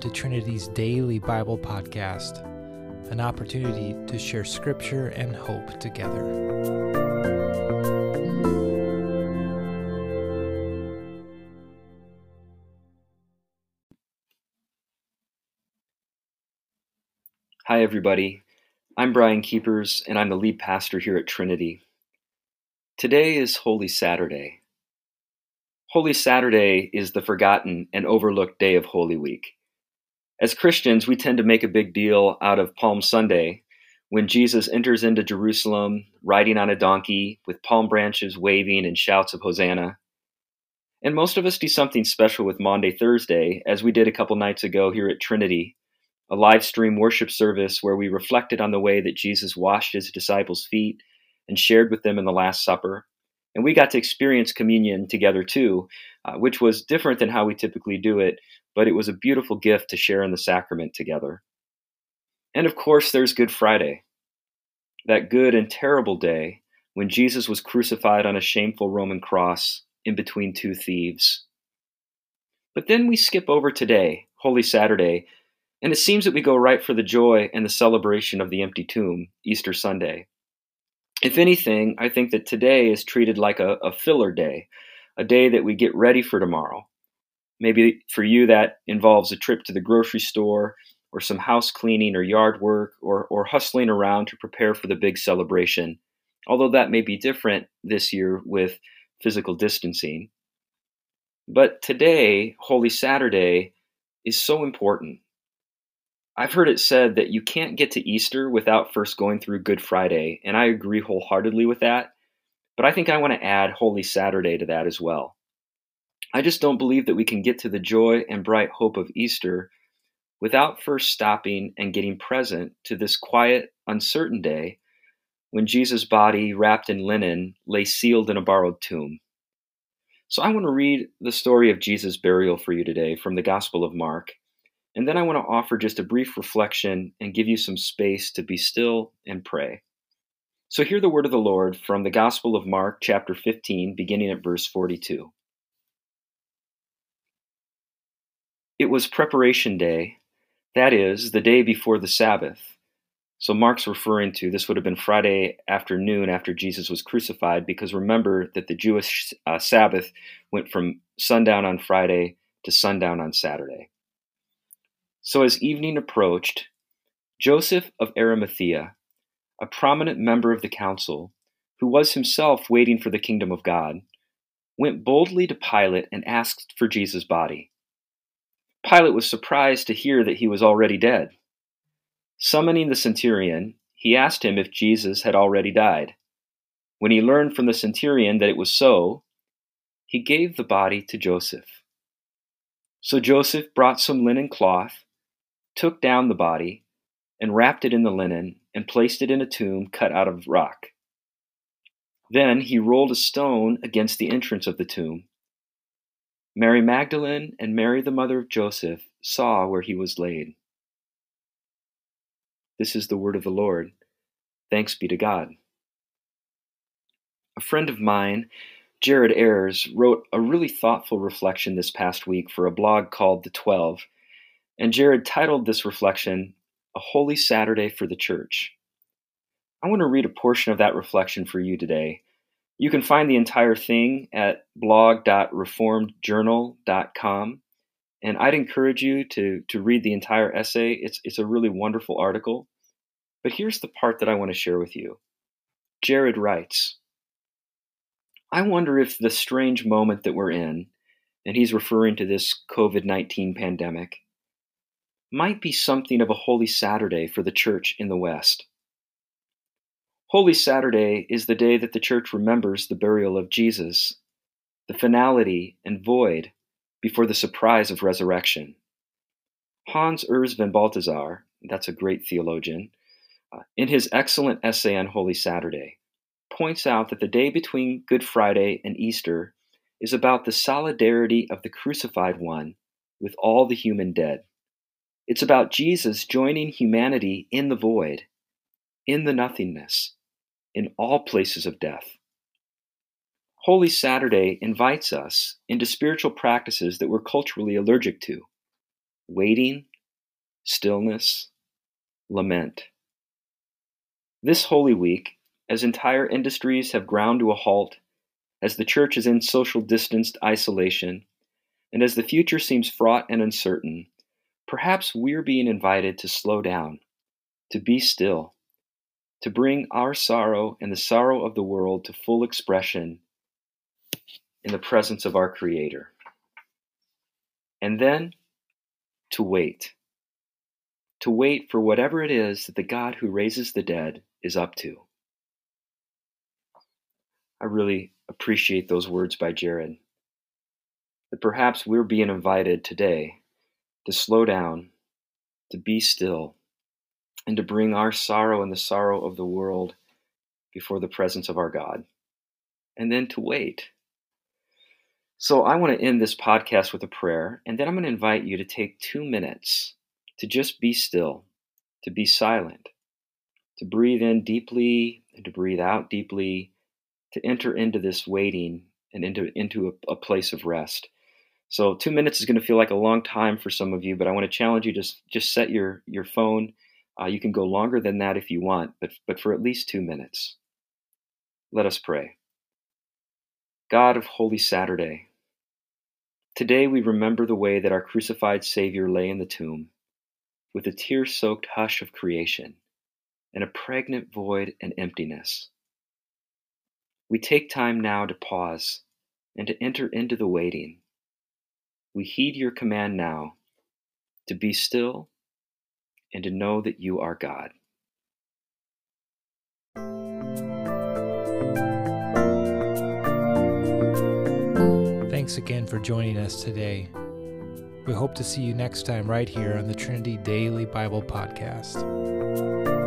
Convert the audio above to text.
to Trinity's daily Bible podcast, an opportunity to share scripture and hope together. Hi, everybody. I'm Brian Keepers, and I'm the lead pastor here at Trinity. Today is Holy Saturday. Holy Saturday is the forgotten and overlooked day of Holy Week. As Christians, we tend to make a big deal out of Palm Sunday when Jesus enters into Jerusalem riding on a donkey with palm branches waving and shouts of Hosanna. And most of us do something special with Maundy Thursday, as we did a couple nights ago here at Trinity, a live stream worship service where we reflected on the way that Jesus washed his disciples' feet and shared with them in the Last Supper. And we got to experience communion together too, uh, which was different than how we typically do it, but it was a beautiful gift to share in the sacrament together. And of course, there's Good Friday, that good and terrible day when Jesus was crucified on a shameful Roman cross in between two thieves. But then we skip over today, Holy Saturday, and it seems that we go right for the joy and the celebration of the empty tomb, Easter Sunday if anything, I think that today is treated like a, a filler day, a day that we get ready for tomorrow. Maybe for you, that involves a trip to the grocery store or some house cleaning or yard work or, or hustling around to prepare for the big celebration, although that may be different this year with physical distancing. But today, Holy Saturday, is so important. I've heard it said that you can't get to Easter without first going through Good Friday, and I agree wholeheartedly with that. But I think I want to add Holy Saturday to that as well. I just don't believe that we can get to the joy and bright hope of Easter without first stopping and getting present to this quiet, uncertain day when Jesus' body, wrapped in linen, lay sealed in a borrowed tomb. So I want to read the story of Jesus' burial for you today from the Gospel of Mark. And then I want to offer just a brief reflection and give you some space to be still and pray. So, hear the word of the Lord from the Gospel of Mark, chapter 15, beginning at verse 42. It was preparation day, that is, the day before the Sabbath. So, Mark's referring to this would have been Friday afternoon after Jesus was crucified, because remember that the Jewish uh, Sabbath went from sundown on Friday to sundown on Saturday. So as evening approached, Joseph of Arimathea, a prominent member of the council, who was himself waiting for the kingdom of God, went boldly to Pilate and asked for Jesus' body. Pilate was surprised to hear that he was already dead. Summoning the centurion, he asked him if Jesus had already died. When he learned from the centurion that it was so, he gave the body to Joseph. So Joseph brought some linen cloth took down the body, and wrapped it in the linen, and placed it in a tomb cut out of rock. Then he rolled a stone against the entrance of the tomb. Mary Magdalene and Mary, the mother of Joseph, saw where he was laid. This is the word of the Lord. Thanks be to God. A friend of mine, Jared Ayers, wrote a really thoughtful reflection this past week for a blog called The Twelve and Jared titled this reflection, A Holy Saturday for the Church. I want to read a portion of that reflection for you today. You can find the entire thing at blog.reformedjournal.com. And I'd encourage you to, to read the entire essay. It's, it's a really wonderful article. But here's the part that I want to share with you. Jared writes I wonder if the strange moment that we're in, and he's referring to this COVID 19 pandemic, might be something of a Holy Saturday for the church in the West. Holy Saturday is the day that the church remembers the burial of Jesus, the finality and void before the surprise of resurrection. Hans Urs von Balthasar, that's a great theologian, uh, in his excellent essay on Holy Saturday, points out that the day between Good Friday and Easter is about the solidarity of the crucified one with all the human dead. It's about Jesus joining humanity in the void, in the nothingness, in all places of death. Holy Saturday invites us into spiritual practices that we're culturally allergic to waiting, stillness, lament. This Holy Week, as entire industries have ground to a halt, as the church is in social distanced isolation, and as the future seems fraught and uncertain, perhaps we're being invited to slow down, to be still, to bring our sorrow and the sorrow of the world to full expression in the presence of our Creator. And then to wait. To wait for whatever it is that the God who raises the dead is up to. I really appreciate those words by Jared. That perhaps we're being invited today to slow down, to be still, and to bring our sorrow and the sorrow of the world before the presence of our God, and then to wait. So, I want to end this podcast with a prayer, and then I'm going to invite you to take two minutes to just be still, to be silent, to breathe in deeply and to breathe out deeply, to enter into this waiting and into, into a, a place of rest. So two minutes is going to feel like a long time for some of you, but I want to challenge you just just set your your phone. Uh, you can go longer than that if you want, but but for at least two minutes. Let us pray. God of Holy Saturday, today we remember the way that our crucified Savior lay in the tomb, with the tear-soaked hush of creation, and a pregnant void and emptiness. We take time now to pause and to enter into the waiting we heed your command now to be still and to know that you are God. Thanks again for joining us today. We hope to see you next time right here on the Trinity Daily Bible Podcast.